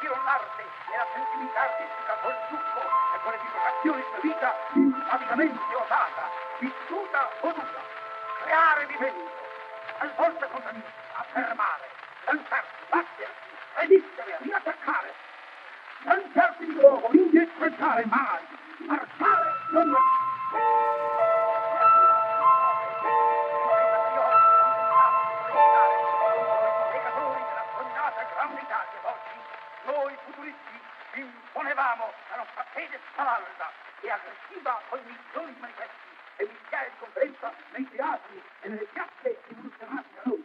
pensiero all'arte e la sensibilità artistica col succo e con le vibrazioni della vita avidamente osata, vissuta, o voluta, creare vivendo, talvolta contraddire, affermare, lanciarsi, battersi, resistere, riattaccare, lanciarsi di nuovo, indietreggiare mai, marciare, non marciare. Avevamo la nostra sede spavalda e aggressiva con milioni di manifesti e migliaia di conferenze nei teatri e nelle piazze rivoluzionate da noi.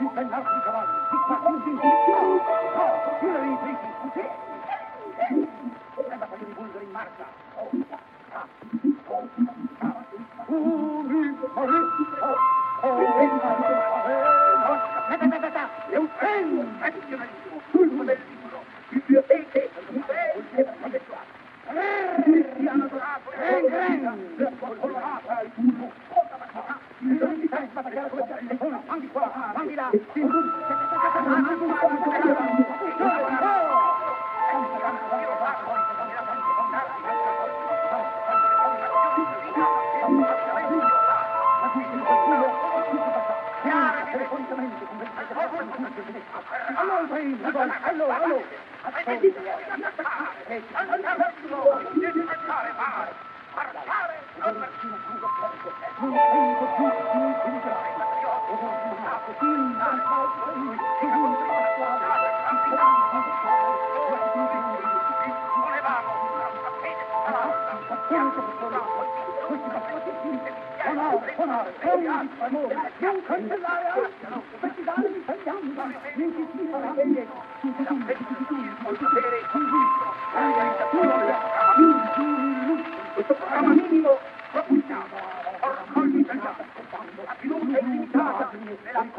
You can now think about it. It's not you think it's now. Now, you are impatient. Anda para aquele búlgaro em marcha. Eu tenho tradicionalismo.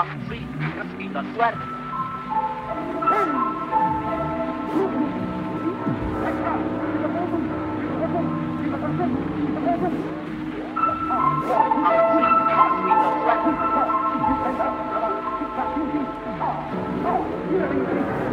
aflictas y la suerte. Aflictas y.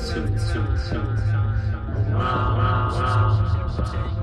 Shoot, shoot, shoot. Wow, wow, wow.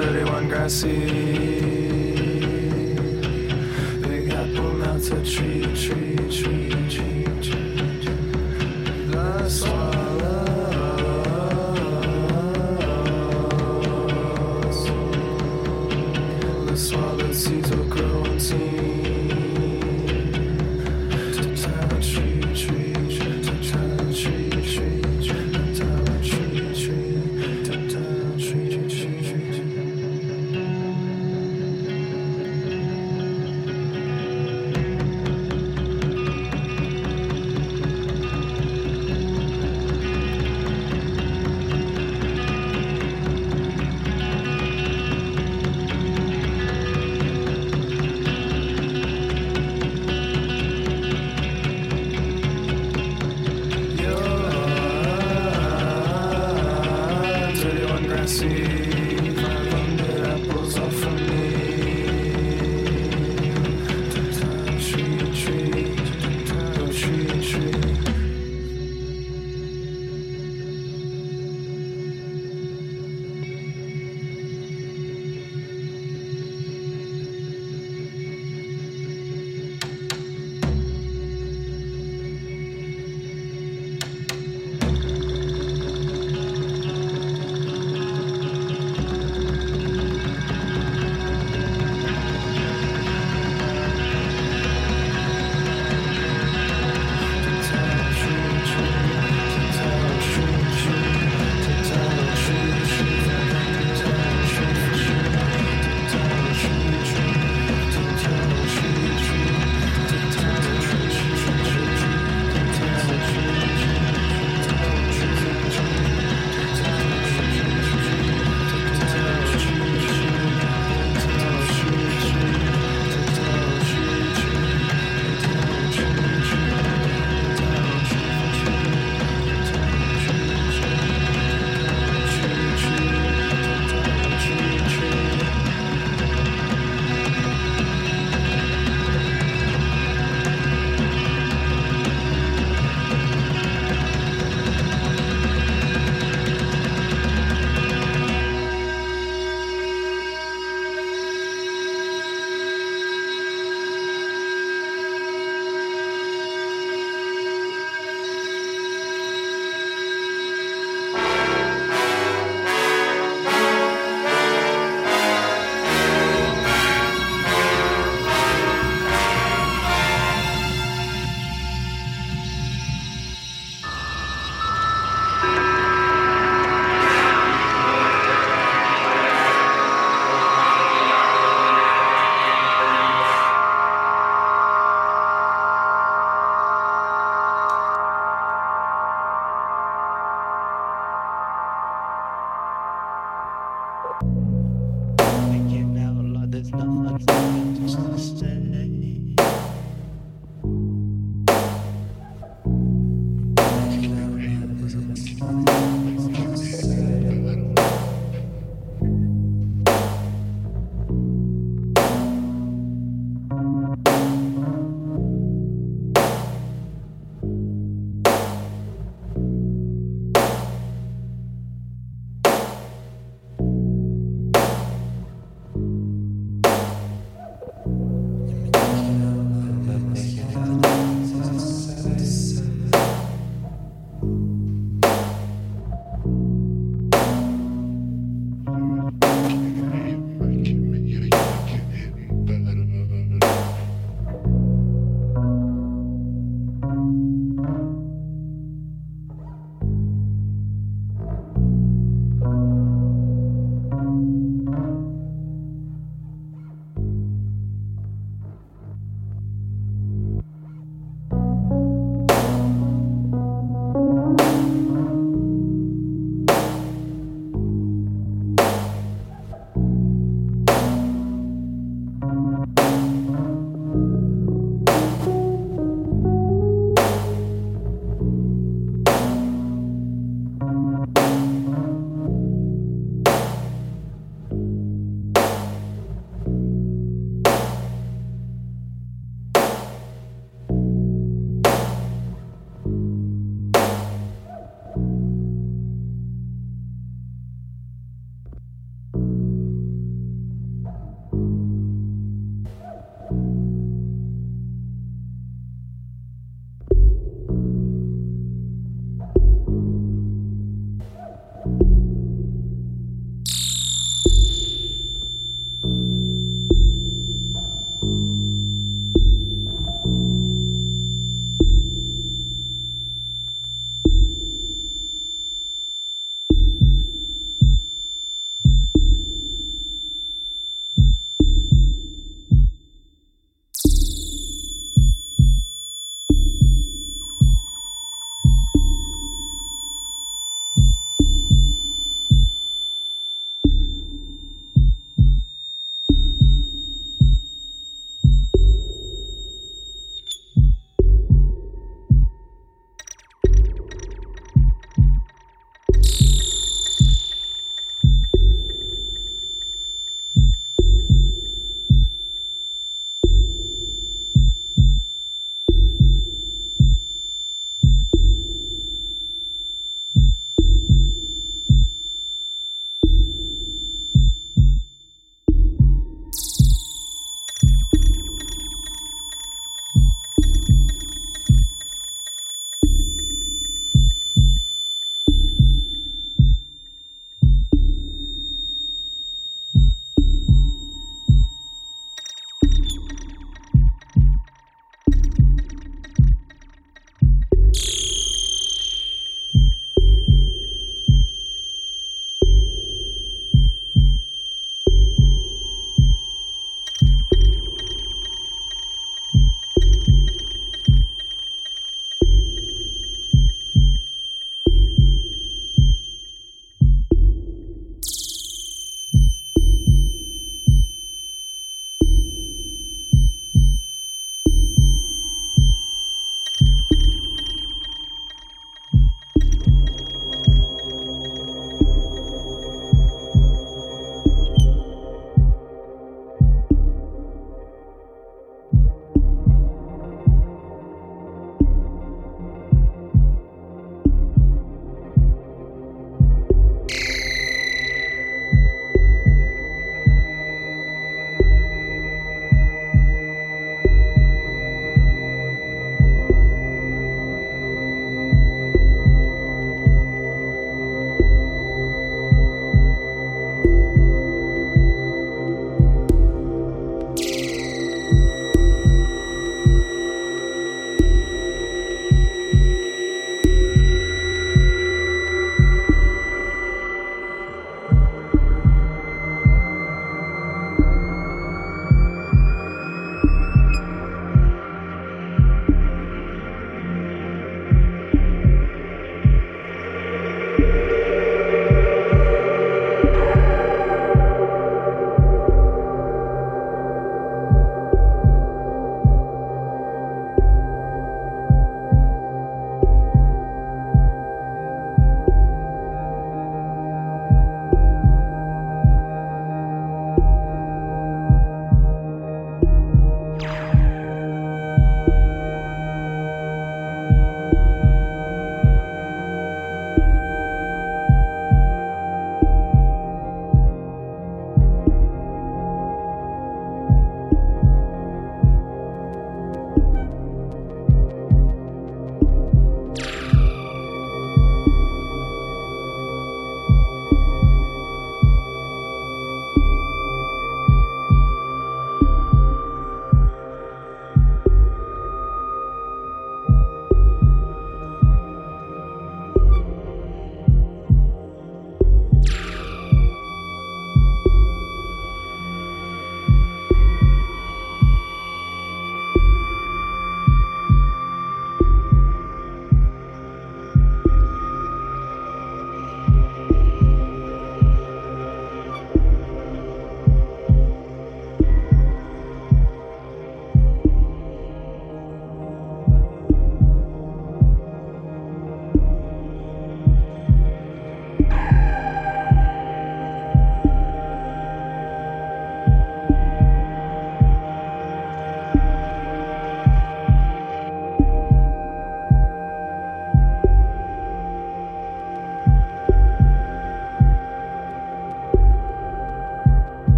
31 grassy. Big apple melts a tree, tree, tree, tree, tree.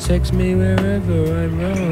Protects me wherever I'm roam.